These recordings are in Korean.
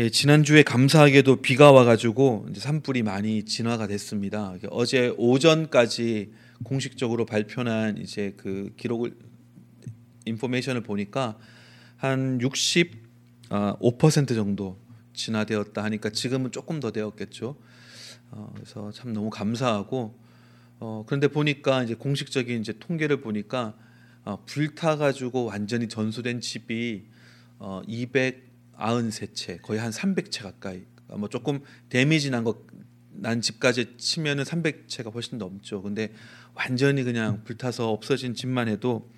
예, 지난주에 감사하게도 비가 와가지고 이제 산불이 많이 진화가 됐습니다. 어제 오전까지 공식적으로 발표한 이제 그 기록을 인포메이션을 보니까 한 65% 아, 정도 진화되었다 하니까 지금은 조금 더 되었겠죠. 어, 그래서 참 너무 감사하고 어, 그런데 보니까 이제 공식적인 이제 통계를 보니까 어, 불타 가지고 완전히 전소된 집이 어, 293채 거의 한 300채 가까이 뭐 조금 데미지 난 것 난 집까지 치면은 300채가 훨씬 넘죠. 근데 완전히 그냥 불타서 없어진 집만 해도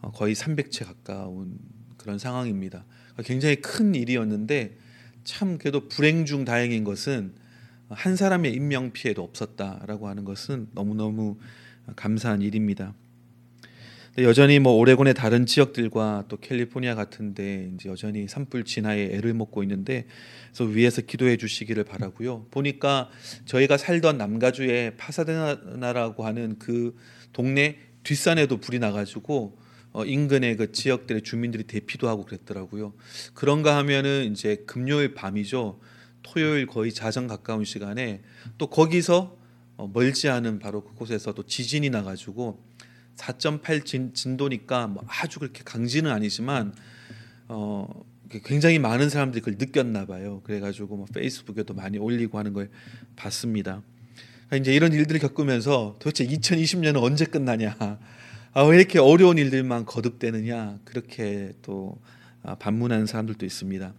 어, 거의 300채 가까운 그런 상황입니다. 굉장히 큰 일이었는데 참 그래도 불행 중 다행인 것은 한 사람의 인명 피해도 없었다라고 하는 것은 너무너무 감사한 일입니다. 여전히 뭐 오레곤의 다른 지역들과 또 캘리포니아 같은데 이제 여전히 산불 진화에 애를 먹고 있는데 그래서 위에서 기도해 주시기를 바라고요. 보니까 저희가 살던 남가주의 파사데나라고 하는 그 동네 뒷산에도 불이 나가지고 어, 인근의 그 지역들의 주민들이 대피도 하고 그랬더라고요. 그런가 하면은 이제 금요일 밤이죠. 토요일 거의 자정 가까운 시간에 또 거기서 어, 멀지 않은 바로 그곳에서 또 지진이 나가지고 4.8 진, 진도니까 뭐 아주 그렇게 강진은 아니지만 어 굉장히 많은 사람들이 그걸 느꼈나 봐요. 그래가지고 뭐 페이스북에도 많이 올리고 하는 걸 봤습니다. 그러니까 이제 이런 일들을 겪으면서 도대체 2020년은 언제 끝나냐? 아, 왜 이렇게 어려운 일들만 거듭되느냐? 그렇게 또 아, 반문하는 사람들도 있습니다.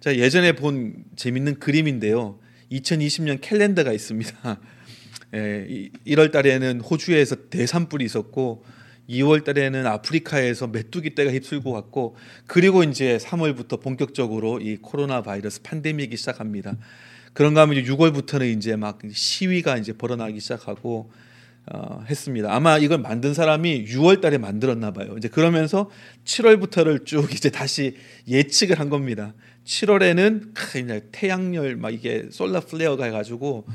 자 예전에 본 재밌는 그림인데요. 2020년 캘린더가 있습니다. 예, 1월 달에는 호주에서 대산불이 있었고 2월 달에는 아프리카에서 메뚜기 떼가 휩쓸고 갔고 그리고 이제 3월부터 본격적으로 이 코로나 바이러스 팬데믹이 시작합니다. 그런가 하면 이제 6월부터는 이제 막 시위가 이제 벌어나기 시작하고 어, 했습니다. 아마 이걸 만든 사람이 6월 달에 만들었나 봐요. 이제 그러면서 7월부터를 쭉 이제 다시 예측을 한 겁니다. 7월에는 그냥 태양열 막 이게 솔라 플레어가 해가지고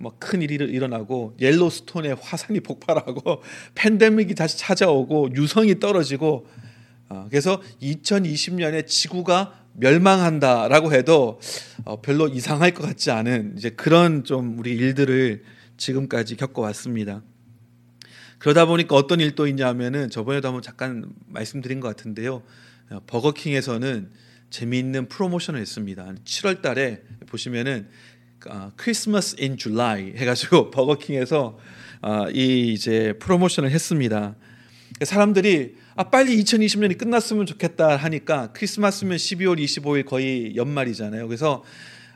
뭐큰 일이 일어나고 옐로스톤에 화산이 폭발하고 팬데믹이 다시 찾아오고 유성이 떨어지고 어, 그래서 2020년에 지구가 멸망한다라고 해도 어, 별로 이상할 것 같지 않은 이제 그런 좀 우리 일들을 지금까지 겪어왔습니다. 그러다 보니까 어떤 일도 있냐면은 저번에도 한번 잠깐 말씀드린 것 같은데요. 어, 버거킹에서는 재미있는 프로모션을 했습니다. 7월 달에 보시면은 크리스마스 인 줄라이 해가지고 버거킹에서 아, 이 이제 프로모션을 했습니다. 사람들이 아 빨리 2020년이 끝났으면 좋겠다 하니까 크리스마스면 12월 25일 거의 연말이잖아요. 그래서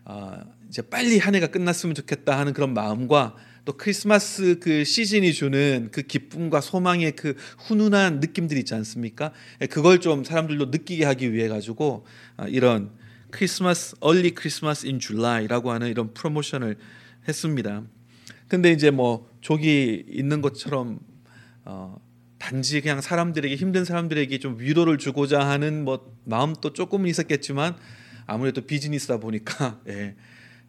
아, 이제 빨리 한 해가 끝났으면 좋겠다 하는 그런 마음과 또 크리스마스 그 시즌이 주는 그 기쁨과 소망의 그 훈훈한 느낌들 있지 않습니까? 그걸 좀 사람들로 느끼게 하기 위해 가지고 아, 이런 크리스마스 얼리 크리스마스 인 줄라이라고 하는 이런 프로모션을 했습니다. 근데 이제 뭐 족이 있는 것처럼 어, 단지 그냥 사람들에게 힘든 사람들에게 좀 위로를 주고자 하는 뭐 마음도 조금은 있었겠지만 아무래도 비즈니스다 보니까 예,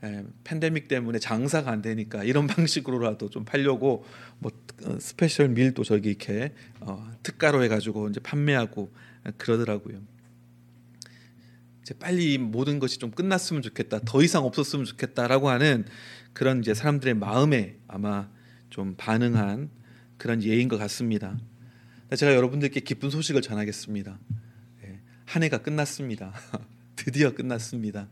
예, 팬데믹 때문에 장사가 안 되니까 이런 방식으로라도 좀 팔려고 뭐 어, special meal도 저기 이렇게 어, 특가로 해가지고 이제 판매하고 그러더라고요. 이제 빨리 모든 것이 좀 끝났으면 좋겠다, 더 이상 없었으면 좋겠다라고 하는 그런 이제 사람들의 마음에 아마 좀 반응한 그런 예인 것 같습니다. 제가 여러분들께 기쁜 소식을 전하겠습니다. 네, 한 해가 끝났습니다. 드디어 끝났습니다.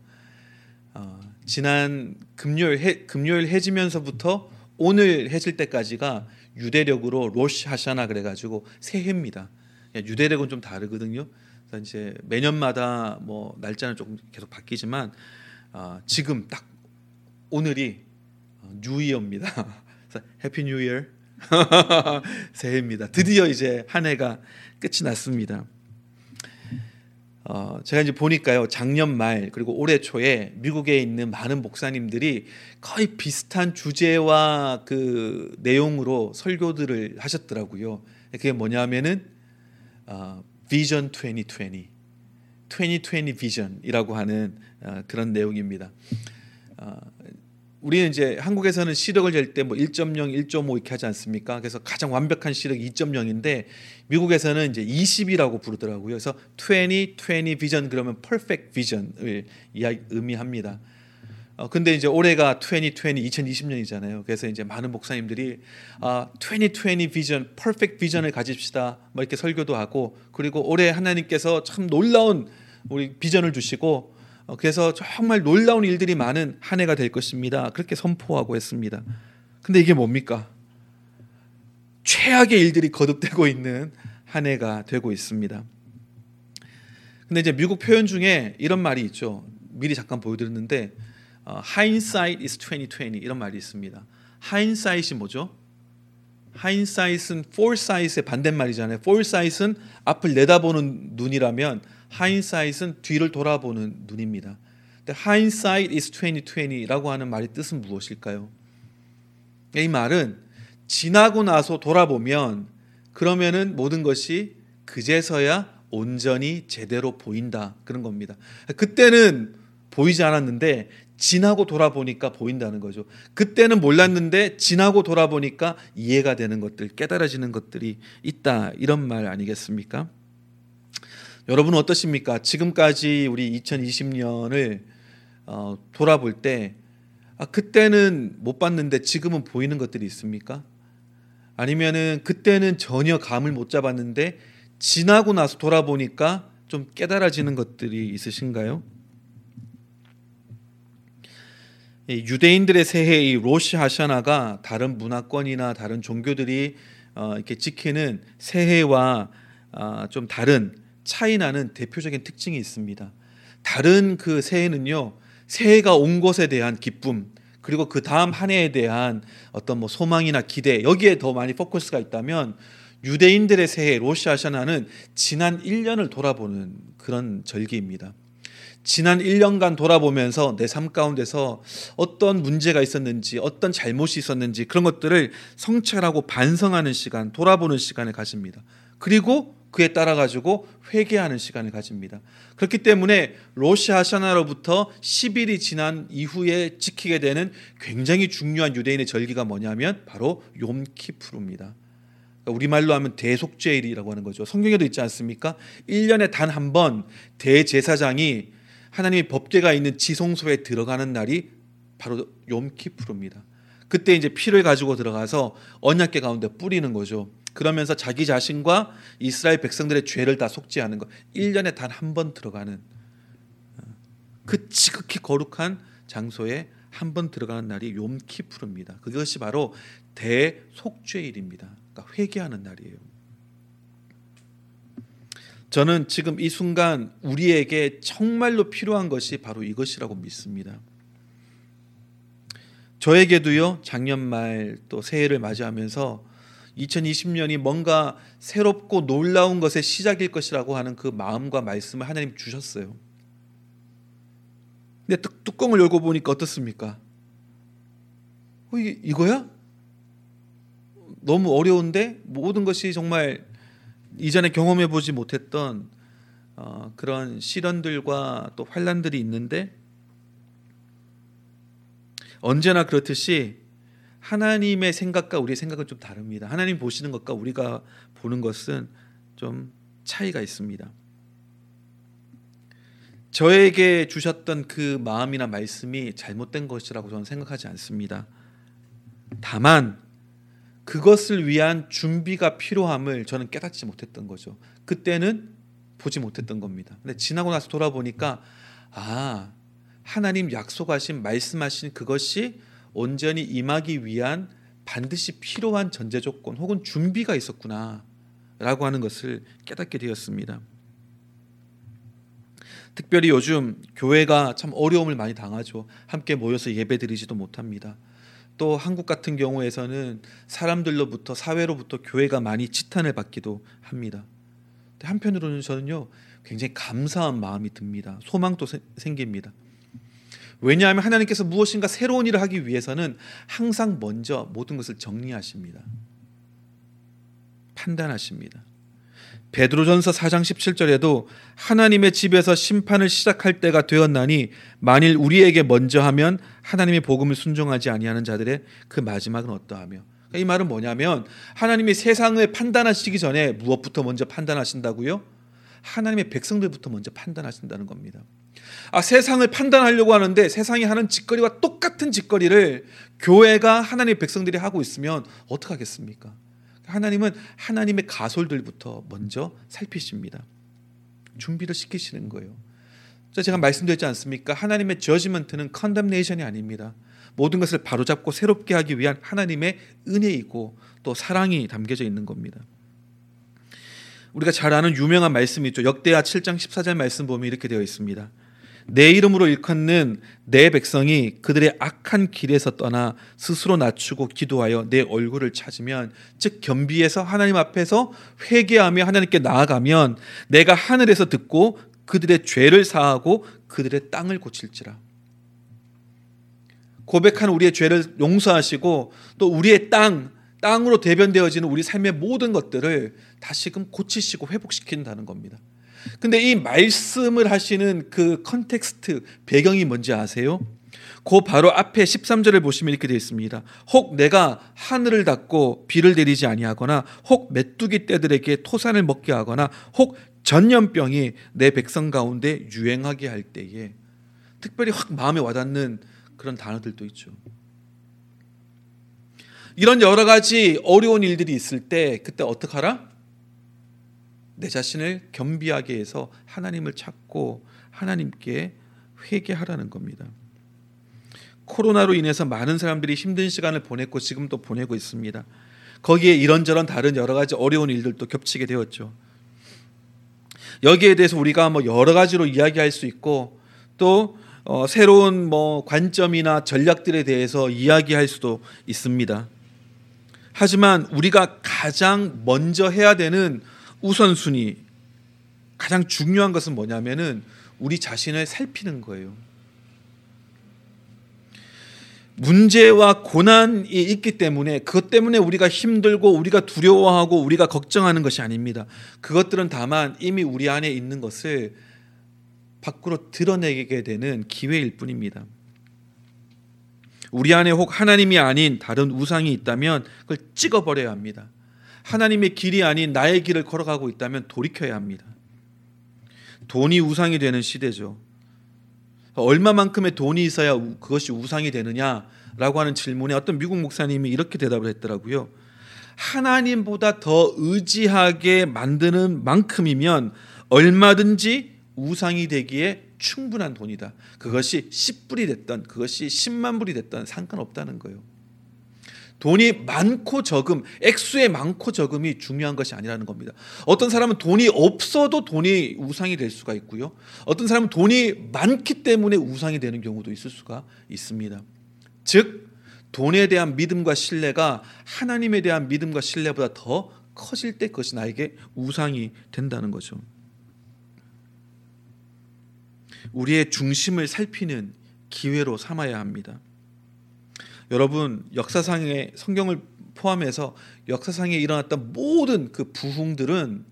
어, 지난 금요일 해, 금요일 해지면서부터 오늘 해질 때까지가 유대력으로 로시 하샤나 그래가지고 새해입니다. 유대력은 좀 다르거든요. 그래서 이제 매년마다 뭐 날짜는 조금 계속 바뀌지만 어, 지금 딱 오늘이 뉴이어입니다. 해피 뉴이어 새해입니다. 드디어 이제 한 해가 끝이 났습니다. 어, 제가 이제 보니까요 작년 말 그리고 올해 초에 미국에 있는 많은 목사님들이 거의 비슷한 주제와 그 내용으로 설교들을 하셨더라고요. 그게 뭐냐면은 어, 비전 2020, 2020 비전이라고 하는 어, 그런 내용입니다. 어, 우리는 이제 한국에서는 시력을 잴 때 뭐 1.0, 1.5 이렇게 하지 않습니까? 그래서 가장 완벽한 시력 2.0인데 미국에서는 이제 20이라고 부르더라고요. 그래서 20, 20 비전 그러면 perfect vision을 의미합니다. 어 근데 이제 올해가 2020 2020년이잖아요. 그래서 이제 많은 목사님들이 아, 2020 비전, 퍼펙트 비전을 가집시다. 뭐 이렇게 설교도 하고 그리고 올해 하나님께서 참 놀라운 우리 비전을 주시고 어, 그래서 정말 놀라운 일들이 많은 한 해가 될 것입니다. 그렇게 선포하고 했습니다. 근데 이게 뭡니까? 최악의 일들이 거듭되고 있는 한 해가 되고 있습니다. 근데 이제 미국 표현 중에 이런 말이 있죠. 미리 잠깐 보여드렸는데 어, hindsight is 2020 이런 말이 있습니다. hindsight이 뭐죠? hindsight은 foresight의 반대말이잖아요. foresight은 앞을 내다보는 눈이라면 hindsight은 뒤를 돌아보는 눈입니다. 근데 hindsight is 2020라고 하는 말의 뜻은 무엇일까요? 이 말은 지나고 나서 돌아보면 그러면은 모든 것이 그제서야 온전히 제대로 보인다 그런 겁니다. 그때는 보이지 않았는데 지나고 돌아보니까 보인다는 거죠. 그때는 몰랐는데 지나고 돌아보니까 이해가 되는 것들, 깨달아지는 것들이 있다. 이런 말 아니겠습니까? 여러분 어떠십니까? 지금까지 우리 2020년을 어, 돌아볼 때 아, 그때는 못 봤는데 지금은 보이는 것들이 있습니까? 아니면은 그때는 전혀 감을 못 잡았는데 지나고 나서 돌아보니까 좀 깨달아지는 것들이 있으신가요? 유대인들의 새해 이 로시 하샤나가 다른 문화권이나 다른 종교들이 어, 이렇게 지키는 새해와 아, 좀 다른 차이 나는 대표적인 특징이 있습니다. 다른 그 새해는요, 새해가 온 것에 대한 기쁨, 그리고 그 다음 한 해에 대한 어떤 뭐 소망이나 기대, 여기에 더 많이 포커스가 있다면 유대인들의 새해 로시 하샤나는 지난 1년을 돌아보는 그런 절기입니다. 지난 1년간 돌아보면서 내 삶 가운데서 어떤 문제가 있었는지, 어떤 잘못이 있었는지 그런 것들을 성찰하고 반성하는 시간, 돌아보는 시간을 가집니다. 그리고 그에 따라 가지고 회개하는 시간을 가집니다. 그렇기 때문에 로시아샤나로부터 10일이 지난 이후에 지키게 되는 굉장히 중요한 유대인의 절기가 뭐냐면 바로 욤키프루입니다. 그러니까 우리말로 하면 대속죄일이라고 하는 거죠. 성경에도 있지 않습니까? 1년에 단 한 번 대제사장이 하나님의 법궤가 있는 지성소에 들어가는 날이 바로 욤키프루입니다. 그때 이제 피를 가지고 들어가서 언약궤 가운데 뿌리는 거죠. 그러면서 자기 자신과 이스라엘 백성들의 죄를 다 속죄하는 것. 1년에 단 한 번 들어가는 그 지극히 거룩한 장소에 한 번 들어가는 날이 욤키프루입니다. 그것이 바로 대속죄일입니다. 그러니까 회개하는 날이에요. 저는 지금 이 순간 우리에게 정말로 필요한 것이 바로 이것이라고 믿습니다. 저에게도요 작년 말 또 새해를 맞이하면서 2020년이 뭔가 새롭고 놀라운 것의 시작일 것이라고 하는 그 마음과 말씀을 하나님 주셨어요. 근데 뚜껑을 열고 보니까 어떻습니까? 어, 이게 이거야? 너무 어려운데 모든 것이 정말 이전에 경험해 보지 못했던 어, 그런 시련들과 또 환란들이 있는데 언제나 그렇듯이 하나님의 생각과 우리의 생각은 좀 다릅니다. 하나님 보시는 것과 우리가 보는 것은 좀 차이가 있습니다. 저에게 주셨던 그 마음이나 말씀이 잘못된 것이라고 저는 생각하지 않습니다. 다만 그것을 위한 준비가 필요함을 저는 깨닫지 못했던 거죠. 그때는 보지 못했던 겁니다. 근데 지나고 나서 돌아보니까 아, 하나님 약속하신 말씀하신 그것이 온전히 임하기 위한 반드시 필요한 전제 조건 혹은 준비가 있었구나라고 하는 것을 깨닫게 되었습니다. 특별히 요즘 교회가 참 어려움을 많이 당하죠. 함께 모여서 예배드리지도 못합니다. 또 한국 같은 경우에서는 사람들로부터 사회로부터 교회가 많이 지탄을 받기도 합니다. 한편으로는 저는요 굉장히 감사한 마음이 듭니다. 소망도 세, 생깁니다. 왜냐하면 하나님께서 무엇인가 새로운 일을 하기 위해서는 항상 먼저 모든 것을 정리하십니다. 판단하십니다. 베드로전서 4장 17절에도 하나님의 집에서 심판을 시작할 때가 되었나니 만일 우리에게 먼저 하면 하나님의 복음을 순종하지 아니하는 자들의 그 마지막은 어떠하며 그러니까 이 말은 뭐냐면 하나님이 세상을 판단하시기 전에 무엇부터 먼저 판단하신다고요? 하나님의 백성들부터 먼저 판단하신다는 겁니다. 아, 세상을 판단하려고 하는데 세상이 하는 짓거리와 똑같은 짓거리를 교회가 하나님의 백성들이 하고 있으면 어떡하겠습니까? 하나님은 하나님의 가솔들부터 먼저 살피십니다. 준비를 시키시는 거예요. 제가 말씀드렸지 않습니까? 하나님의 저지먼트는 컨담네이션이 아닙니다. 모든 것을 바로잡고 새롭게 하기 위한 하나님의 은혜이고 또 사랑이 담겨져 있는 겁니다. 우리가 잘 아는 유명한 말씀이 있죠. 역대하 7장 14절 말씀 보면 이렇게 되어 있습니다. 내 이름으로 일컫는 내 백성이 그들의 악한 길에서 떠나 스스로 낮추고 기도하여 내 얼굴을 찾으면 즉 겸비해서 하나님 앞에서 회개하며 하나님께 나아가면 내가 하늘에서 듣고 그들의 죄를 사하고 그들의 땅을 고칠지라. 고백한 우리의 죄를 용서하시고 또 우리의 땅 땅으로 대변되어지는 우리 삶의 모든 것들을 다시금 고치시고 회복시킨다는 겁니다. 근데 이 말씀을 하시는 그 context 배경이 뭔지 아세요? 그 바로 앞에 13절을 보시면 이렇게 되어 있습니다. 혹 내가 하늘을 닫고 비를 내리지 아니하거나 혹 메뚜기 떼들에게 토산을 먹게 하거나 혹 전염병이 내 백성 가운데 유행하게 할 때에 특별히 확 마음에 와닿는 그런 단어들도 있죠. 이런 여러 가지 어려운 일들이 있을 때 그때 어떻게 하라? 내 자신을 겸비하게 해서 하나님을 찾고 하나님께 회개하라는 겁니다. 코로나로 인해서 많은 사람들이 힘든 시간을 보냈고 지금도 보내고 있습니다. 거기에 이런저런 다른 여러 가지 어려운 일들도 겹치게 되었죠. 여기에 대해서 우리가 뭐 여러 가지로 이야기할 수 있고 또 어, 새로운 뭐 관점이나 전략들에 대해서 이야기할 수도 있습니다. 하지만 우리가 가장 먼저 해야 되는 우선순위 가장 중요한 것은 뭐냐면은 우리 자신을 살피는 거예요. 문제와 고난이 있기 때문에 그것 때문에 우리가 힘들고 우리가 두려워하고 우리가 걱정하는 것이 아닙니다. 그것들은 다만 이미 우리 안에 있는 것을 밖으로 드러내게 되는 기회일 뿐입니다. 우리 안에 혹 하나님이 아닌 다른 우상이 있다면 그걸 찍어버려야 합니다. 하나님의 길이 아닌 나의 길을 걸어가고 있다면 돌이켜야 합니다. 돈이 우상이 되는 시대죠. 얼마만큼의 돈이 있어야 그것이 우상이 되느냐라고 하는 질문에 어떤 미국 목사님이 이렇게 대답을 했더라고요. 하나님보다 더 의지하게 만드는 만큼이면 얼마든지 우상이 되기에 충분한 돈이다. 그것이 10불이 됐던 그것이 10만 불이 됐던 상관없다는 거예요. 돈이 많고 적음, 액수의 많고 적음이 중요한 것이 아니라는 겁니다. 어떤 사람은 돈이 없어도 돈이 우상이 될 수가 있고요. 어떤 사람은 돈이 많기 때문에 우상이 되는 경우도 있을 수가 있습니다. 즉, 돈에 대한 믿음과 신뢰가 하나님에 대한 믿음과 신뢰보다 더 커질 때 그것이 나에게 우상이 된다는 거죠. 우리의 중심을 살피는 기회로 삼아야 합니다. 여러분 역사상의 성경을 포함해서 역사상에 일어났던 모든 그 부흥들은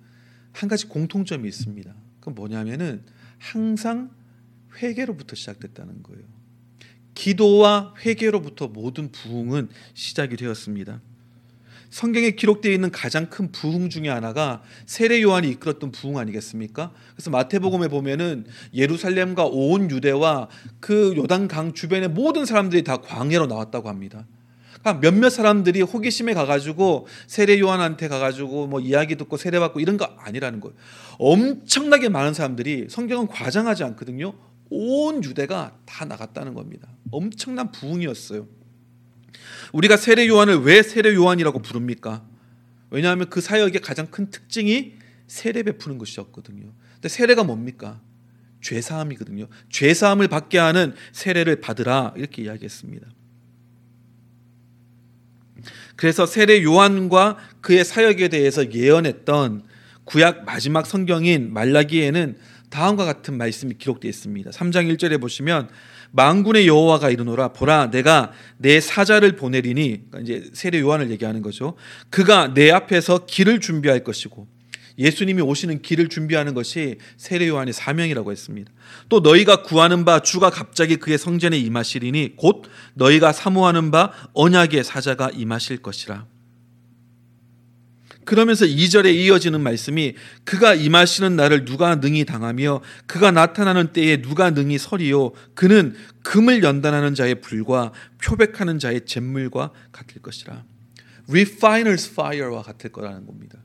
한 가지 공통점이 있습니다. 그건 뭐냐면은 항상 회개로부터 시작됐다는 거예요. 기도와 회개로부터 모든 부흥은 시작이 되었습니다. 성경에 기록되어 있는 가장 큰 부흥 중의 하나가 세례 요한이 이끌었던 부흥 아니겠습니까? 그래서 마태복음에 보면은 예루살렘과 온 유대와 그 요단강 주변의 모든 사람들이 다 광야로 나왔다고 합니다. 그러니까 몇몇 사람들이 호기심에 가가지고 세례 요한한테 가가지고 뭐 이야기 듣고 세례 받고 이런 거 아니라는 거예요. 엄청나게 많은 사람들이 성경은 과장하지 않거든요. 온 유대가 다 나갔다는 겁니다. 엄청난 부흥이었어요. 우리가 세례 요한을 왜 세례 요한이라고 부릅니까? 왜냐하면 그 사역의 가장 큰 특징이 세례 베푸는 것이었거든요. 근데 세례가 뭡니까? 죄 사함이거든요. 죄 사함을 받게 하는 세례를 받으라 이렇게 이야기했습니다. 그래서 세례 요한과 그의 사역에 대해서 예언했던 구약 마지막 성경인 말라기에는 다음과 같은 말씀이 기록되어 있습니다. 3장 1절에 보시면 망군의 여호와가 이르노라 보라 내가 내 사자를 보내리니 그러니까 이제 세례 요한을 얘기하는 거죠. 그가 내 앞에서 길을 준비할 것이고 예수님이 오시는 길을 준비하는 것이 세례 요한의 사명이라고 했습니다. 또 너희가 구하는 바 주가 갑자기 그의 성전에 임하시리니 곧 너희가 사모하는 바 언약의 사자가 임하실 것이라. 그러면서 2절에 이어지는 말씀이 그가 임하시는 날을 누가 능히 당하며 그가 나타나는 때에 누가 능히 서리요 그는 금을 연단하는 자의 불과 표백하는 자의 잿물과 같을 것이라. refiner's fire와 같을 거라는 겁니다.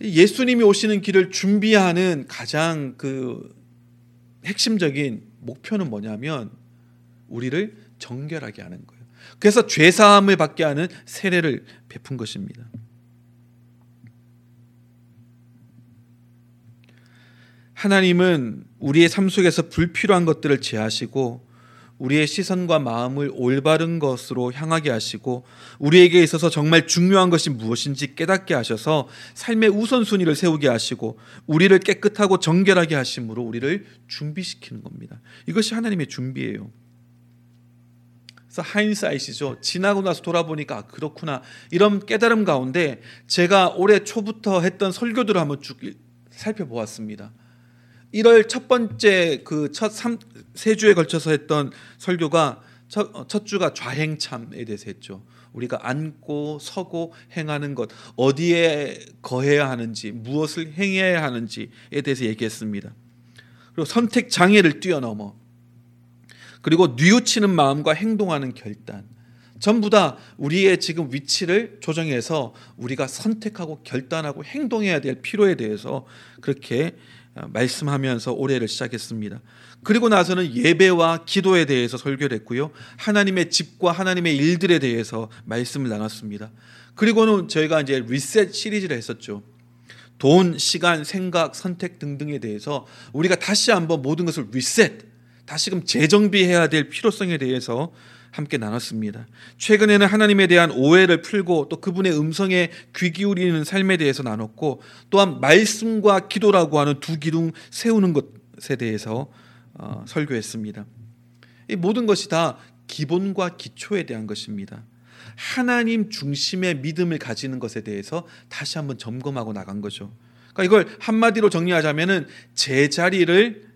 예수님이 오시는 길을 준비하는 가장 그 핵심적인 목표는 뭐냐면 우리를 정결하게 하는 거예요. 그래서 죄 사함을 받게 하는 세례를 베푼 것입니다. 하나님은 우리의 삶 속에서 불필요한 것들을 제하시고 우리의 시선과 마음을 올바른 것으로 향하게 하시고 우리에게 있어서 정말 중요한 것이 무엇인지 깨닫게 하셔서 삶의 우선순위를 세우게 하시고 우리를 깨끗하고 정결하게 하심으로 우리를 준비시키는 겁니다. 이것이 하나님의 준비예요. 그래서 하인사이시죠. 지나고 나서 돌아보니까 아, 그렇구나 이런 깨달음 가운데 제가 올해 초부터 했던 설교들을 한번 쭉 살펴보았습니다. 1월 첫 번째 그 첫 세 주에 걸쳐서 했던 설교가 첫, 어, 첫 주가 좌행참에 대해서 했죠. 우리가 앉고 서고 행하는 것 어디에 거해야 하는지 무엇을 행해야 하는지에 대해서 얘기했습니다. 그리고 선택 장애를 뛰어넘어 그리고 뉘우치는 마음과 행동하는 결단 전부 다 우리의 지금 위치를 조정해서 우리가 선택하고 결단하고 행동해야 될 필요에 대해서 그렇게 어, 말씀하면서 올해를 시작했습니다. 그리고 나서는 예배와 기도에 대해서 설교를 했고요. 하나님의 집과 하나님의 일들에 대해서 말씀을 나눴습니다. 그리고는 저희가 이제 리셋 시리즈를 했었죠. 돈, 시간, 생각, 선택 등등에 대해서 우리가 다시 한번 모든 것을 리셋, 다시금 재정비해야 될 필요성에 대해서 함께 나눴습니다. 최근에는 하나님에 대한 오해를 풀고 또 그분의 음성에 귀 기울이는 삶에 대해서 나눴고 또한 말씀과 기도라고 하는 두 기둥 세우는 것에 대해서 어, 설교했습니다. 이 모든 것이 다 기본과 기초에 대한 것입니다. 하나님 중심의 믿음을 가지는 것에 대해서 다시 한번 점검하고 나간 거죠. 그러니까 이걸 한마디로 정리하자면은 제자리를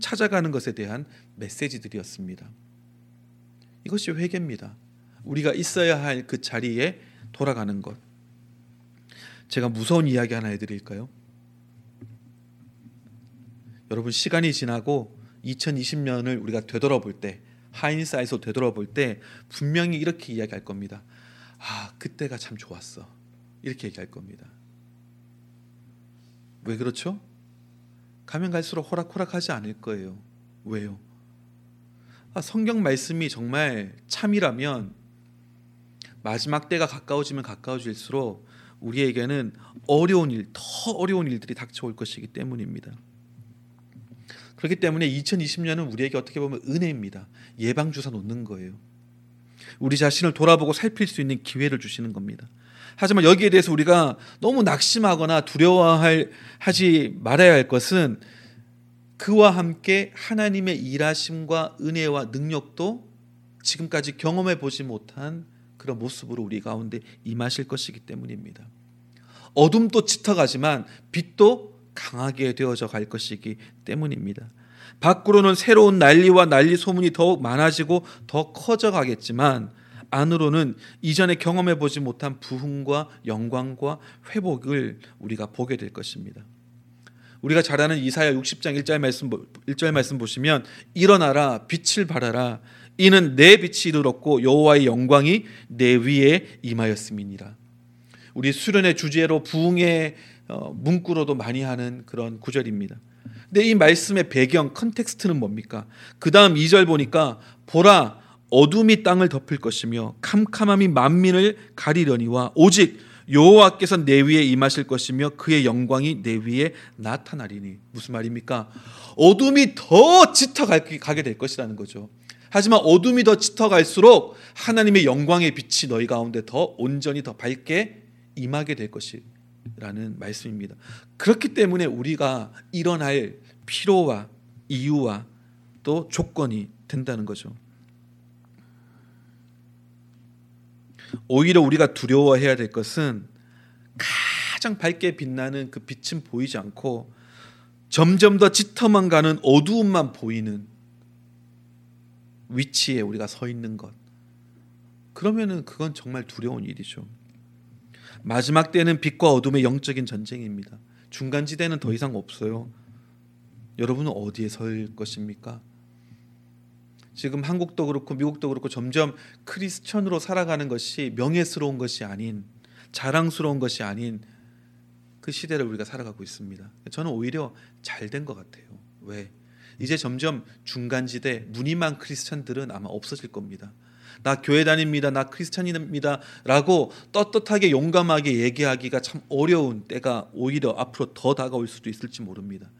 찾아가는 것에 대한 메시지들이었습니다. 이것이 회개입니다. 우리가 있어야 할 그 자리에 돌아가는 것. 제가 무서운 이야기 하나 해드릴까요? 여러분 시간이 지나고 2020년을 우리가 되돌아볼 때 하인사에서 되돌아볼 때 분명히 이렇게 이야기할 겁니다. 아 그때가 참 좋았어. 이렇게 얘기할 겁니다. 왜 그렇죠? 가면 갈수록 호락호락하지 않을 거예요. 왜요? 아, 성경 말씀이 정말 참이라면 마지막 때가 가까워지면 가까워질수록 우리에게는 어려운 일, 더 어려운 일들이 닥쳐올 것이기 때문입니다. 그렇기 때문에 2020년은 우리에게 어떻게 보면 은혜입니다. 예방 주사 놓는 거예요. 우리 자신을 돌아보고 살필 수 있는 기회를 주시는 겁니다. 하지만 여기에 대해서 우리가 너무 낙심하거나 두려워할 하지 말아야 할 것은 그와 함께 하나님의 일하심과 은혜와 능력도 지금까지 경험해 보지 못한 그런 모습으로 우리 가운데 임하실 것이기 때문입니다. 어둠도 짙어가지만 빛도 강하게 되어져 갈 것이기 때문입니다. 밖으로는 새로운 난리와 난리 소문이 더욱 많아지고 더 커져 가겠지만 안으로는 이전에 경험해 보지 못한 부흥과 영광과 회복을 우리가 보게 될 것입니다. 우리가 잘 아는 이사야 60장 1절 말씀 1절 말씀 보시면 일어나라 빛을 발하라 이는 내 빛이 이르렀고 여호와의 영광이 내 위에 임하였음이니라. 우리 수련의 주제로 부흥의 어, 문구로도 많이 하는 그런 구절입니다. 근데 이 말씀의 배경 context는 뭡니까? 그다음 2절 보니까 보라 어둠이 땅을 덮을 것이며 캄캄함이 만민을 가리려니와 오직 여호와께서 내 위에 임하실 것이며 그의 영광이 내 위에 나타나리니 무슨 말입니까? 어둠이 더 짙어 가게 될 것이라는 거죠. 하지만 어둠이 더 짙어 갈수록 하나님의 영광의 빛이 너희 가운데 더 온전히 더 밝게 임하게 될 것이라는 말씀입니다. 그렇기 때문에 우리가 일어날 필요와 이유와 또 조건이 된다는 거죠. 오히려 우리가 두려워해야 될 것은 가장 밝게 빛나는 그 빛은 보이지 않고 점점 더 짙어만 가는 어두움만 보이는 위치에 우리가 서 있는 것. 그러면은 그건 정말 두려운 일이죠. 마지막 때는 빛과 어둠의 영적인 전쟁입니다. 중간 지대는 더 이상 없어요. 여러분은 어디에 설 것입니까? 지금 한국도 그렇고 미국도 그렇고 점점 크리스천으로 살아가는 것이 명예스러운 것이 아닌 자랑스러운 것이 아닌 그 시대를 우리가 살아가고 있습니다. 저는 오히려 잘 된 것 같아요. 왜? 이제 점점 중간지대 무늬만 크리스천들은 아마 없어질 겁니다. 나 교회 다닙니다. 나 크리스찬입니다. 라고 떳떳하게 용감하게 얘기하기가 참 어려운 때가 오히려 앞으로 더 다가올 수도 있을지 모릅니다.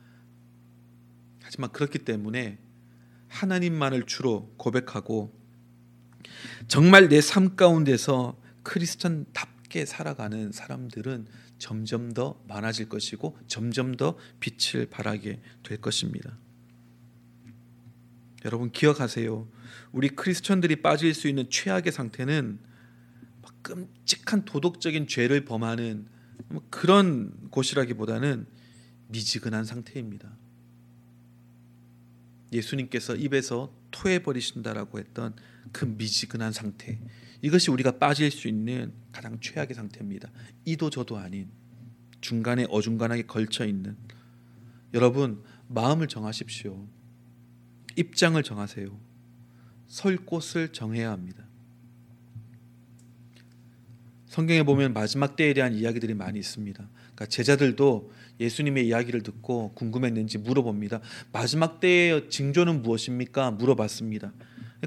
하지만 그렇기 때문에 하나님만을 주로 고백하고 정말 내 삶 가운데서 크리스천답게 살아가는 사람들은 점점 더 많아질 것이고 점점 더 빛을 발하게 될 것입니다. 여러분 기억하세요. 우리 크리스천들이 빠질 수 있는 최악의 상태는 끔찍한 도덕적인 죄를 범하는 그런 곳이라기보다는 미지근한 상태입니다. 예수님께서 입에서 토해 버리신다라고 했던 그 미지근한 상태. 이것이 우리가 빠질 수 있는 가장 최악의 상태입니다. 이도 저도 아닌 중간에 어중간하게 걸쳐 있는 여러분 마음을 정하십시오. 입장을 정하세요. 설 곳을 정해야 합니다. 성경에 보면 마지막 때에 대한 이야기들이 많이 있습니다. 그러니까 제자들도 예수님의 이야기를 듣고 궁금했는지 물어봅니다. 마지막 때의 징조는 무엇입니까? 물어봤습니다.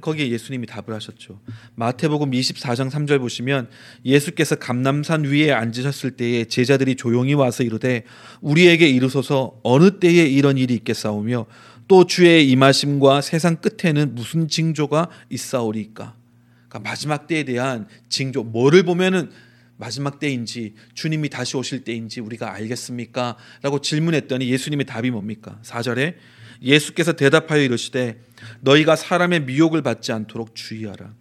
거기에 예수님이 답을 하셨죠. 마태복음 24장 3절 보시면 예수께서 감남산 위에 앉으셨을 때에 제자들이 조용히 와서 이르되 우리에게 이르소서 어느 때에 이런 일이 있겠사오며 또 주의 임하심과 세상 끝에는 무슨 징조가 있사오리까? 그러니까 마지막 때에 대한 징조 뭐를 보면은 마지막 때인지 주님이 다시 오실 때인지 우리가 알겠습니까? 라고 질문했더니 예수님의 답이 뭡니까? 4절에 예수께서 대답하여 이르시되 너희가 사람의 미혹을 받지 않도록 주의하라.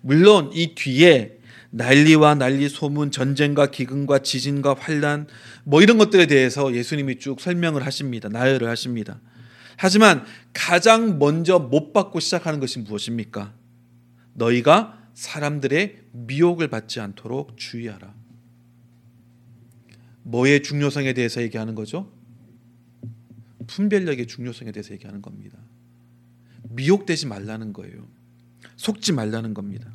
물론 이 뒤에 난리와 난리 소문 전쟁과 기근과 지진과 환란 뭐 이런 것들에 대해서 예수님이 쭉 설명을 하십니다. 나열을 하십니다. 하지만 가장 먼저 못 받고 시작하는 것이 무엇입니까? 너희가 사람들의 미혹을 받지 않도록 주의하라. 뭐의 중요성에 대해서 얘기하는 거죠? 분별력의 중요성에 대해서 얘기하는 겁니다. 미혹되지 말라는 거예요. 속지 말라는 겁니다.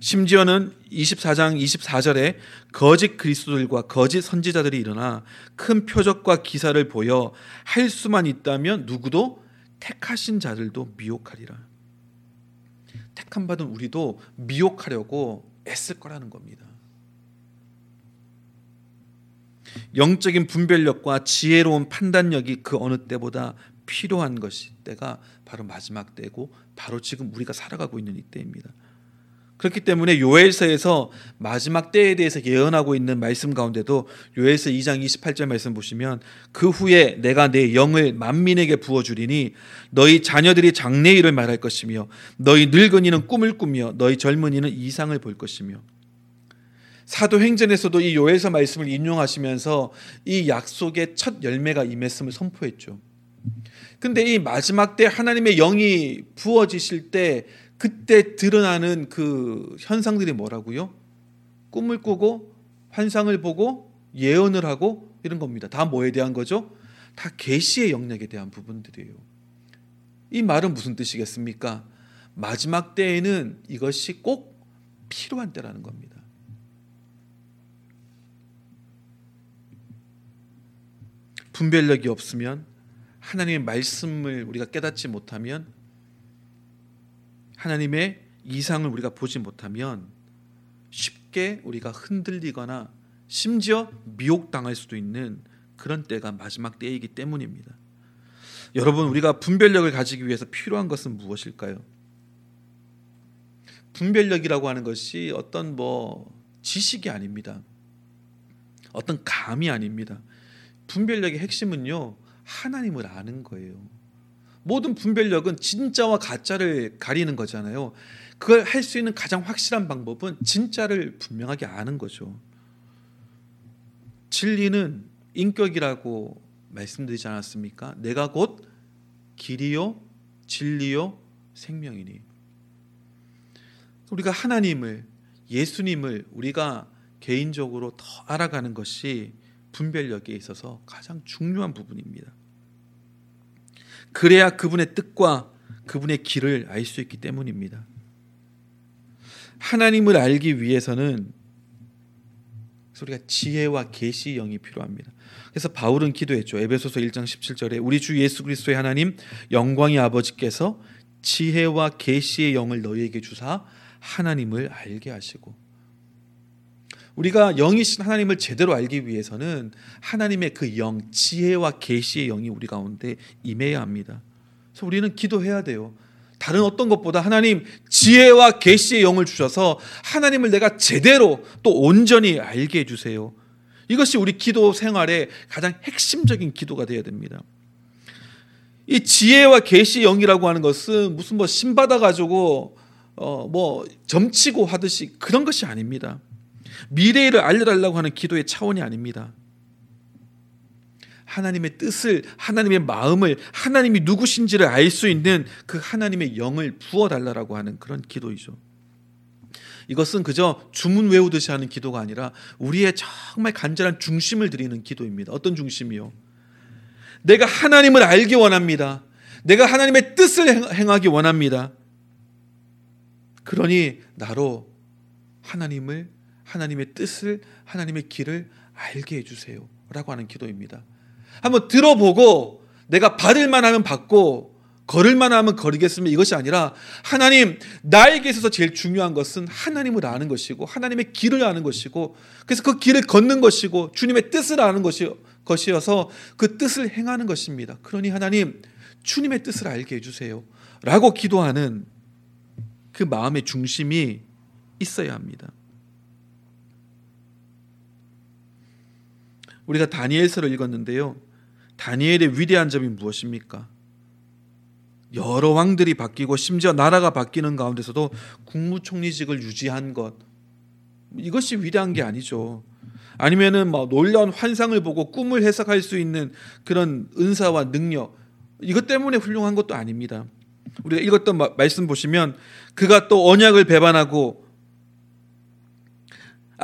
심지어는 24장 24절에 거짓 그리스도들과 거짓 선지자들이 일어나 큰 표적과 기사를 보여 할 수만 있다면 누구도 택하신 자들도 미혹하리라. 택함 받은 우리도 미혹하려고 애쓸 거라는 겁니다. 영적인 분별력과 지혜로운 판단력이 그 어느 때보다 필요한 것이 때가 바로 마지막 때고 바로 지금 우리가 살아가고 있는 이때입니다. 그렇기 때문에 요엘서에서 마지막 때에 대해서 예언하고 있는 말씀 가운데도 요엘서 2장 28절 말씀 보시면 그 후에 내가 내 영을 만민에게 부어 주리니 너희 자녀들이 장래일을 말할 것이며 너희 늙은이는 꿈을 꾸며 너희 젊은이는 이상을 볼 것이며 사도행전에서도 이 요엘서 말씀을 인용하시면서 이 약속의 첫 열매가 임했음을 선포했죠. 근데 이 마지막 때 하나님의 영이 부어지실 때 그때 드러나는 그 현상들이 뭐라고요? 꿈을 꾸고 환상을 보고 예언을 하고 이런 겁니다. 다 뭐에 대한 거죠? 다 계시의 영역에 대한 부분들이에요. 이 말은 무슨 뜻이겠습니까? 마지막 때에는 이것이 꼭 필요한 때라는 겁니다. 분별력이 없으면 하나님의 말씀을 우리가 깨닫지 못하면 하나님의 이상을 우리가 보지 못하면 쉽게 우리가 흔들리거나 심지어 미혹당할 수도 있는 그런 때가 마지막 때이기 때문입니다. 여러분 우리가 분별력을 가지기 위해서 필요한 것은 무엇일까요? 분별력이라고 하는 것이 어떤 뭐 지식이 아닙니다. 어떤 감이 아닙니다. 분별력의 핵심은요 하나님을 아는 거예요. 모든 분별력은 진짜와 가짜를 가리는 거잖아요. 그걸 할 수 있는 가장 확실한 방법은 진짜를 분명하게 아는 거죠. 진리는 인격이라고 말씀드리지 않았습니까? 내가 곧 길이요 진리요 생명이니. 우리가 하나님을 예수님을 우리가 개인적으로 더 알아가는 것이 분별력에 있어서 가장 중요한 부분입니다. 그래야 그분의 뜻과 그분의 길을 알 수 있기 때문입니다. 하나님을 알기 위해서는 우리가 지혜와 계시 영이 필요합니다. 그래서 바울은 기도했죠. 에베소서 1장 17절에 우리 주 예수 그리스도의 하나님 영광의 아버지께서 지혜와 계시의 영을 너희에게 주사 하나님을 알게 하시고 우리가 영이신 하나님을 제대로 알기 위해서는 하나님의 그 영, 지혜와 계시의 영이 우리 가운데 임해야 합니다. 그래서 우리는 기도해야 돼요. 다른 어떤 것보다 하나님 지혜와 계시의 영을 주셔서 하나님을 내가 제대로 또 온전히 알게 해 주세요. 이것이 우리 기도 생활의 가장 핵심적인 기도가 되어야 됩니다. 이 지혜와 계시 영이라고 하는 것은 무슨 뭐 신받아 가지고 어 뭐 점치고 하듯이 그런 것이 아닙니다. 미래를 알려달라고 하는 기도의 차원이 아닙니다. 하나님의 뜻을, 하나님의 마음을, 하나님이 누구신지를 알 수 있는 그 하나님의 영을 부어달라고 하는 그런 기도이죠. 이것은 그저 주문 외우듯이 하는 기도가 아니라 우리의 정말 간절한 중심을 드리는 기도입니다. 어떤 중심이요? 내가 하나님을 알기 원합니다. 내가 하나님의 뜻을 행하기 원합니다. 그러니 나로 하나님을 하나님의 뜻을 하나님의 길을 알게 해주세요. 라고 하는 기도입니다. 한번 들어보고 내가 받을 만 하면 받고 걸을 만 하면 걸으겠으면 이것이 아니라 하나님 나에게 있어서 제일 중요한 것은 하나님을 아는 것이고 하나님의 길을 아는 것이고 그래서 그 길을 걷는 것이고 주님의 뜻을 아는 것이, 것이어서 그 뜻을 행하는 것입니다. 그러니 하나님 주님의 뜻을 알게 해주세요. 라고 기도하는 그 마음의 중심이 있어야 합니다. 우리가 다니엘서를 읽었는데요. 다니엘의 위대한 점이 무엇입니까? 여러 왕들이 바뀌고 심지어 나라가 바뀌는 가운데서도 국무총리직을 유지한 것 이것이 위대한 게 아니죠. 아니면은 뭐 놀라운 환상을 보고 꿈을 해석할 수 있는 그런 은사와 능력 이것 때문에 훌륭한 것도 아닙니다. 우리가 읽었던 말씀 보시면 그가 또 언약을 배반하고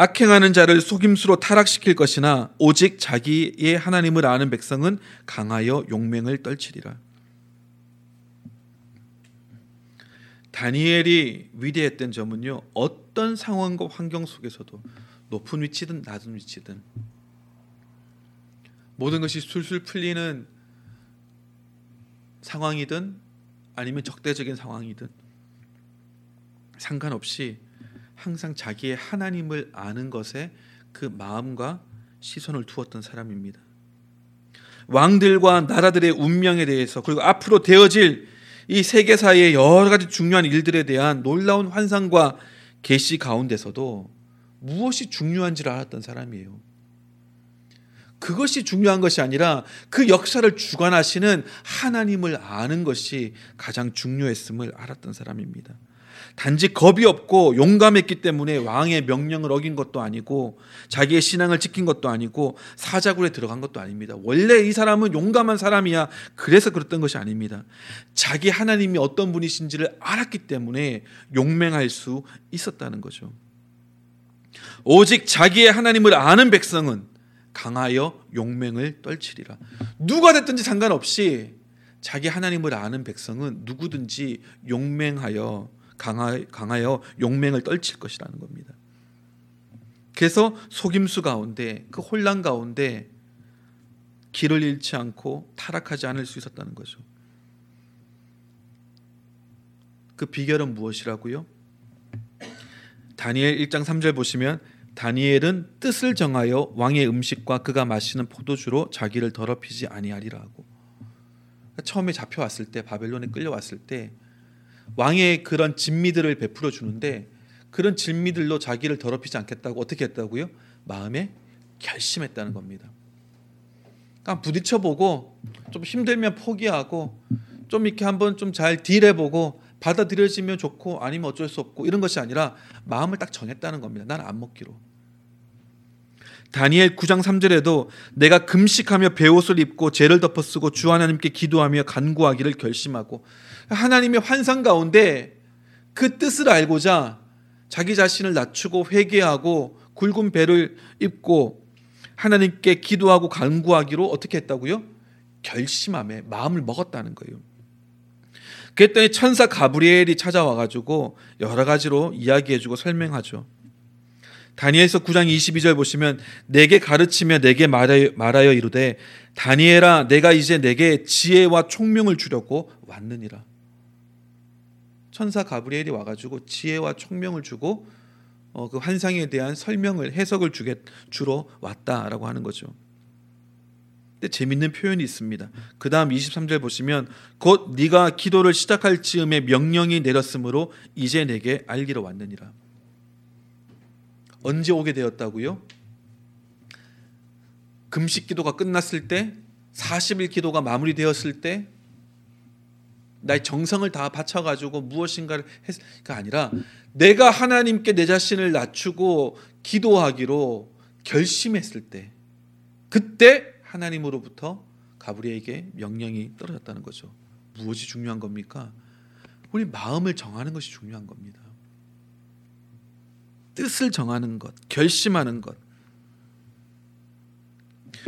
악행하는 자를 속임수로 타락시킬 것이나 오직 자기의 하나님을 아는 백성은 강하여 용맹을 떨치리라. 다니엘이 위대했던 점은요. 어떤 상황과 환경 속에서도 높은 위치든 낮은 위치든 모든 것이 술술 풀리는 상황이든 아니면 적대적인 상황이든 상관없이 항상 자기의 하나님을 아는 것에 그 마음과 시선을 두었던 사람입니다. 왕들과 나라들의 운명에 대해서 그리고 앞으로 되어질 이 세계사의 여러 가지 중요한 일들에 대한 놀라운 환상과 계시 가운데서도 무엇이 중요한지를 알았던 사람이에요. 그것이 중요한 것이 아니라 그 역사를 주관하시는 하나님을 아는 것이 가장 중요했음을 알았던 사람입니다. 단지 겁이 없고 용감했기 때문에 왕의 명령을 어긴 것도 아니고 자기의 신앙을 지킨 것도 아니고 사자굴에 들어간 것도 아닙니다. 원래 이 사람은 용감한 사람이야. 그래서 그랬던 것이 아닙니다. 자기 하나님이 어떤 분이신지를 알았기 때문에 용맹할 수 있었다는 거죠. 오직 자기의 하나님을 아는 백성은 강하여 용맹을 떨치리라. 누가 됐든지 상관없이 자기 하나님을 아는 백성은 누구든지 용맹하여 강하여 용맹을 떨칠 것이라는 겁니다. 그래서 속임수 가운데 그 혼란 가운데 길을 잃지 않고 타락하지 않을 수 있었다는 거죠. 그 비결은 무엇이라고요? 다니엘 1장 3절 보시면 다니엘은 뜻을 정하여 왕의 음식과 그가 마시는 포도주로 자기를 더럽히지 아니하리라 고 처음에 잡혀왔을 때 바벨론에 끌려왔을 때 왕의 그런 진미들을 베풀어 주는데 그런 진미들로 자기를 더럽히지 않겠다고 어떻게 했다고요? 마음에 결심했다는 겁니다. 그러니까 부딪혀 보고 좀 힘들면 포기하고 좀 이렇게 한번 좀 잘 딜해 보고 받아들여지면 좋고 아니면 어쩔 수 없고 이런 것이 아니라 마음을 딱 정했다는 겁니다. 난 안 먹기로. 다니엘 9장 3절에도 내가 금식하며 베옷을 입고 죄를 덮어 쓰고 주 하나님께 기도하며 간구하기를 결심하고 하나님의 환상 가운데 그 뜻을 알고자 자기 자신을 낮추고 회개하고 굵은 배를 입고 하나님께 기도하고 간구하기로 어떻게 했다고요? 결심함에 마음을 먹었다는 거예요. 그랬더니 천사 가브리엘이 찾아와 가지고 여러 가지로 이야기해 주고 설명하죠. 다니엘서 9장 22절 보시면 내게 가르치며 내게 말하여, 이르되 다니엘아 내가 이제 내게 지혜와 총명을 주려고 왔느니라. 천사 가브리엘이 와가지고 지혜와 총명을 주고 어, 그 환상에 대한 설명을 해석을 주게 주러 왔다라고 하는 거죠. 근데 재밌는 표현이 있습니다. 그 다음 23절 보시면 곧 네가 기도를 시작할 즈음에 명령이 내렸으므로 이제 내게 알기로 왔느니라. 언제 오게 되었다고요? 금식 기도가 끝났을 때 40일 기도가 마무리되었을 때 나의 정성을 다 바쳐 가지고 무엇인가를 했가 아니라 내가 하나님께 내 자신을 낮추고 기도하기로 결심했을 때 그때 하나님으로부터 가브리에게 명령이 떨어졌다는 거죠. 무엇이 중요한 겁니까? 우리 마음을 정하는 것이 중요한 겁니다. 뜻을 정하는 것, 결심하는 것.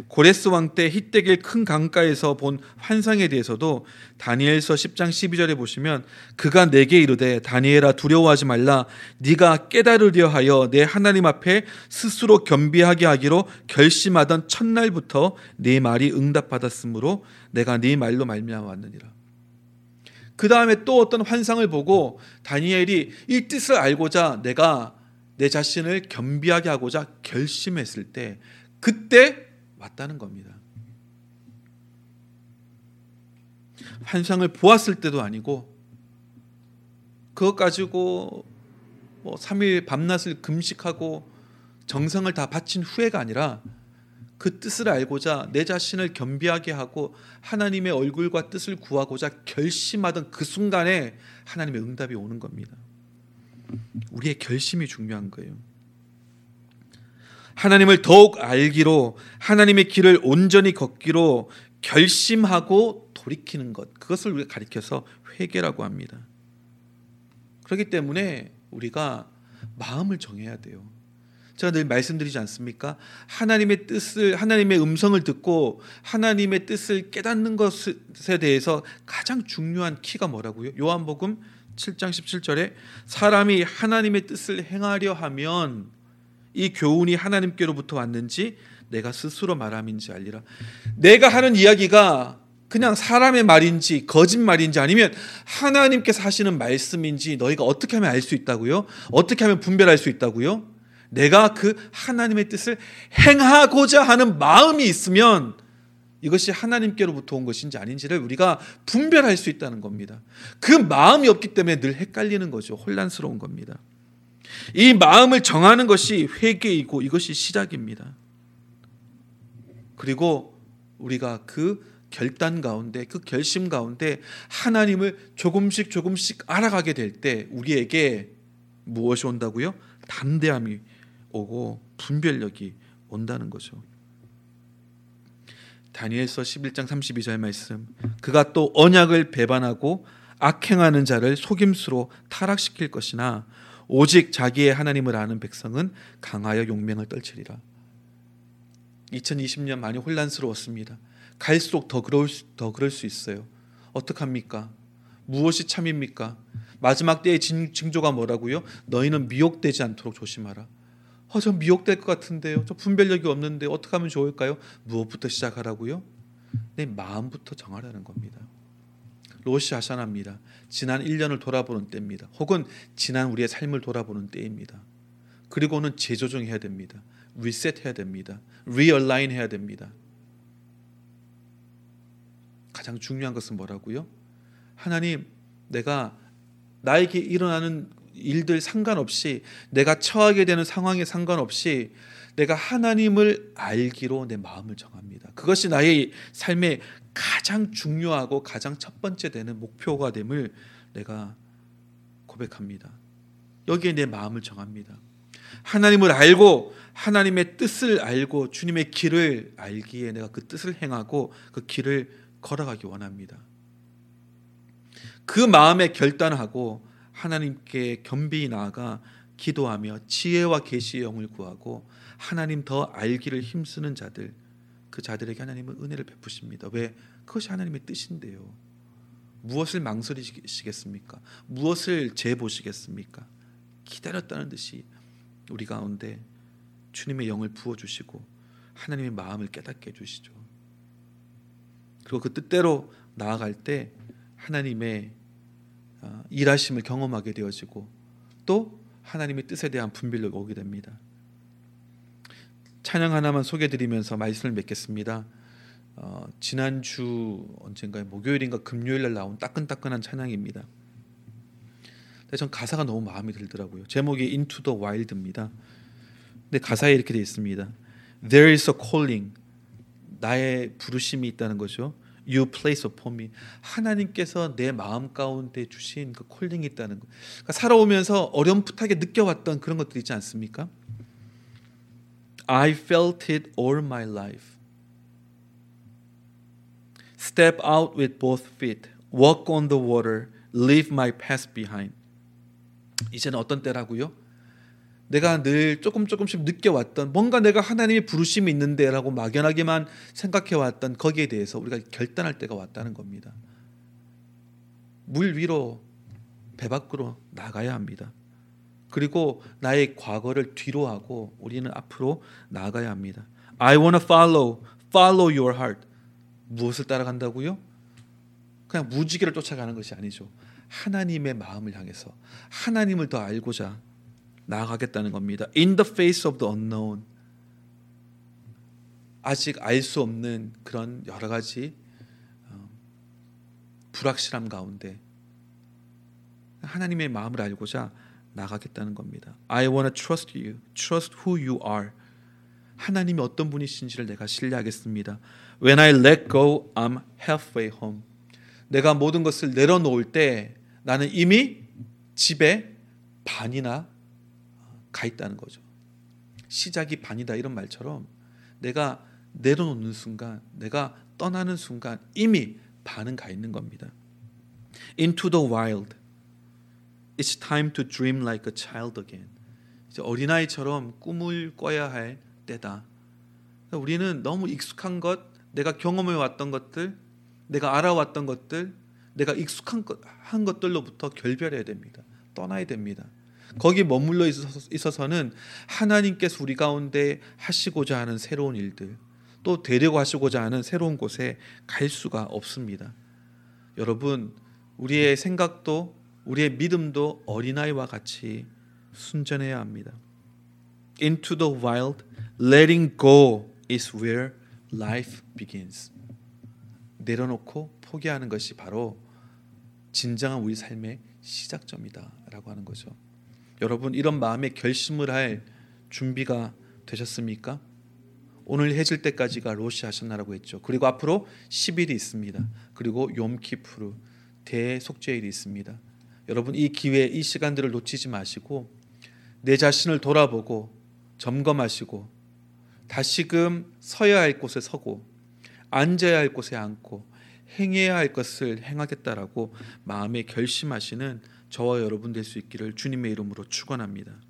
고레스 왕 때 히데길 큰 강가에서 본 환상에 대해서도 다니엘서 10장 12절에 보시면 그가 내게 이르되 다니엘아 두려워하지 말라 네가 깨달으려 하여 내 하나님 앞에 스스로 겸비하게 하기로 결심하던 첫날부터 네 말이 응답받았으므로 내가 네 말로 말미암아 왔느니라. 그 다음에 또 어떤 환상을 보고 다니엘이 이 뜻을 알고자 내가 내 자신을 겸비하게 하고자 결심했을 때 그때 왔다는 겁니다. 환상을 보았을 때도 아니고 그것 가지고 뭐 3일 밤낮을 금식하고 정성을 다 바친 후회가 아니라 그 뜻을 알고자 내 자신을 겸비하게 하고 하나님의 얼굴과 뜻을 구하고자 결심하던 그 순간에 하나님의 응답이 오는 겁니다. 우리의 결심이 중요한 거예요. 하나님을 더욱 알기로 하나님의 길을 온전히 걷기로 결심하고 돌이키는 것 그것을 우리가 가리켜서 회개라고 합니다. 그렇기 때문에 우리가 마음을 정해야 돼요. 제가 늘 말씀드리지 않습니까? 하나님의 뜻을 하나님의 음성을 듣고 하나님의 뜻을 깨닫는 것에 대해서 가장 중요한 키가 뭐라고요? 요한복음 7장 17절에 사람이 하나님의 뜻을 행하려 하면 이 교훈이 하나님께로부터 왔는지 내가 스스로 말함인지 알리라. 내가 하는 이야기가 그냥 사람의 말인지 거짓말인지 아니면 하나님께서 하시는 말씀인지 너희가 어떻게 하면 알 수 있다고요? 어떻게 하면 분별할 수 있다고요? 내가 그 하나님의 뜻을 행하고자 하는 마음이 있으면 이것이 하나님께로부터 온 것인지 아닌지를 우리가 분별할 수 있다는 겁니다. 그 마음이 없기 때문에 늘 헷갈리는 거죠. 혼란스러운 겁니다. 이 마음을 정하는 것이 회개이고 이것이 시작입니다. 그리고 우리가 그 결단 가운데 그 결심 가운데 하나님을 조금씩 조금씩 알아가게 될 때 우리에게 무엇이 온다고요? 담대함이 오고 분별력이 온다는 거죠. 다니엘서 11장 32절 말씀. 그가 또 언약을 배반하고 악행하는 자를 속임수로 타락시킬 것이나 오직 자기의 하나님을 아는 백성은 강하여 용맹을 떨치리라. 2020년 많이 혼란스러웠습니다. 갈수록 더 그럴 수, 더 그럴 수 있어요. 어떡합니까? 무엇이 참입니까? 마지막 때의 징조가 뭐라고요? 너희는 미혹되지 않도록 조심하라. 어, 저 미혹될 것 같은데요. 저 분별력이 없는데 어떻게 하면 좋을까요? 무엇부터 시작하라고요? 내 마음부터 정하라는 겁니다. 로시 하샤나입니다. 지난 1년을 돌아보는 때입니다. 혹은 지난 우리의 삶을 돌아보는 때입니다. 그리고는 재조정해야 됩니다. 리셋해야 됩니다. realign 해야 됩니다. 가장 중요한 것은 뭐라고요? 하나님, 내가 나에게 일어나는 일들 상관없이 내가 처하게 되는 상황에 상관없이 내가 하나님을 알기로 내 마음을 정합니다. 그것이 나의 삶의 가장 중요하고 가장 첫 번째 되는 목표가 됨을 내가 고백합니다. 여기에 내 마음을 정합니다. 하나님을 알고 하나님의 뜻을 알고 주님의 길을 알기에 내가 그 뜻을 행하고 그 길을 걸어가기 원합니다. 그 마음에 결단하고 하나님께 겸비히 나아가 기도하며 지혜와 계시의 영을 구하고 하나님 더 알기를 힘쓰는 자들 그 자들에게 하나님은 은혜를 베푸십니다. 왜? 그것이 하나님의 뜻인데요. 무엇을 망설이시겠습니까? 무엇을 재보시겠습니까? 기다렸다는 듯이 우리 가운데 주님의 영을 부어 주시고 하나님의 마음을 깨닫게 해 주시죠. 그리고 그 뜻대로 나아갈 때 하나님의 아, 일하심을 경험하게 되어지고 또 하나님의 뜻에 대한 분별력이 오게 됩니다. 찬양 하나만 소개드리면서 말씀을 맺겠습니다. 어, 지난주 언젠가 목요일인가 금요일 날 나온 따끈따끈한 찬양입니다. 근데 전 가사가 너무 마음에 들더라고요. 제목이 Into the Wild입니다. 근데 가사에 이렇게 되어 있습니다. There is a calling. 나의 부르심이 있다는 거죠. You place upon me. 하나님께서 내 마음 가운데 주신 그 콜링이 있다는 거. 그러니까 살아오면서 어렴풋하게 느껴왔던 그런 것들 있지 않습니까? I felt it all my life. Step out with both feet, walk on the water, leave my past behind. 이제는 어떤 때라고요? 내가 늘 조금 조금씩 느껴왔던 뭔가 내가 하나님의 부르심이 있는데라고 막연하게만 생각해왔던 거기에 대해서 우리가 결단할 때가 왔다는 겁니다. 물 위로 배 밖으로 나가야 합니다. 그리고 나의 과거를 뒤로 하고 우리는 앞으로 나아가야 합니다. I want to follow, follow your heart. 무엇을 따라간다고요? 그냥 무지개를 쫓아가는 것이 아니죠. 하나님의 마음을 향해서 하나님을 더 알고자 나아가겠다는 겁니다. In the face of the unknown. 아직 알 수 없는 그런 여러 가지 어, 불확실함 가운데 하나님의 마음을 알고자 나가겠다는 겁니다. I want to trust you. Trust who you are. 하나님이 어떤 분이신지를 내가 신뢰하겠습니다. When I let go, I'm halfway home. 내가 모든 것을 내려놓을 때 나는 이미 집에 반이나 가 있다는 거죠. 시작이 반이다 이런 말처럼 내가 내려놓는 순간, 내가 떠나는 순간 이미 반은 가 있는 겁니다. Into the wild. It's time to dream like a child again. 이제 어린아이처럼 꿈을 꿔야 할 때다. 우리는 너무 익숙한 것, 내가 경험해 왔던 것들, 내가 알아왔던 것들, 내가 익숙한 것, 한 것들로부터 결별해야 됩니다. 떠나야 됩니다. 거기 머물러 있어서는 하나님께서 우리 가운데 하시고자 하는 새로운 일들, 또 되려고 하시고자 하는 새로운 곳에 갈 수가 없습니다. 여러분, 우리의 생각도 우리의 믿음도 어린아이와 같이 순전해야 합니다. Into the wild, letting go is where life begins. 내려놓고 포기하는 것이 바로 진정한 우리 삶의 시작점이다라고 하는 거죠. 여러분 이런 마음의 결심을 할 준비가 되셨습니까? 오늘 해질 때까지가 로시 하셨나라고 했죠. 그리고 앞으로 10일이 있습니다. 그리고 욤키푸르 대속죄일이 있습니다. 여러분 이 기회 이 시간들을 놓치지 마시고 내 자신을 돌아보고 점검하시고 다시금 서야 할 곳에 서고 앉아야 할 곳에 앉고 행해야 할 것을 행하겠다라고 마음에 결심하시는 저와 여러분 될 수 있기를 주님의 이름으로 축원합니다.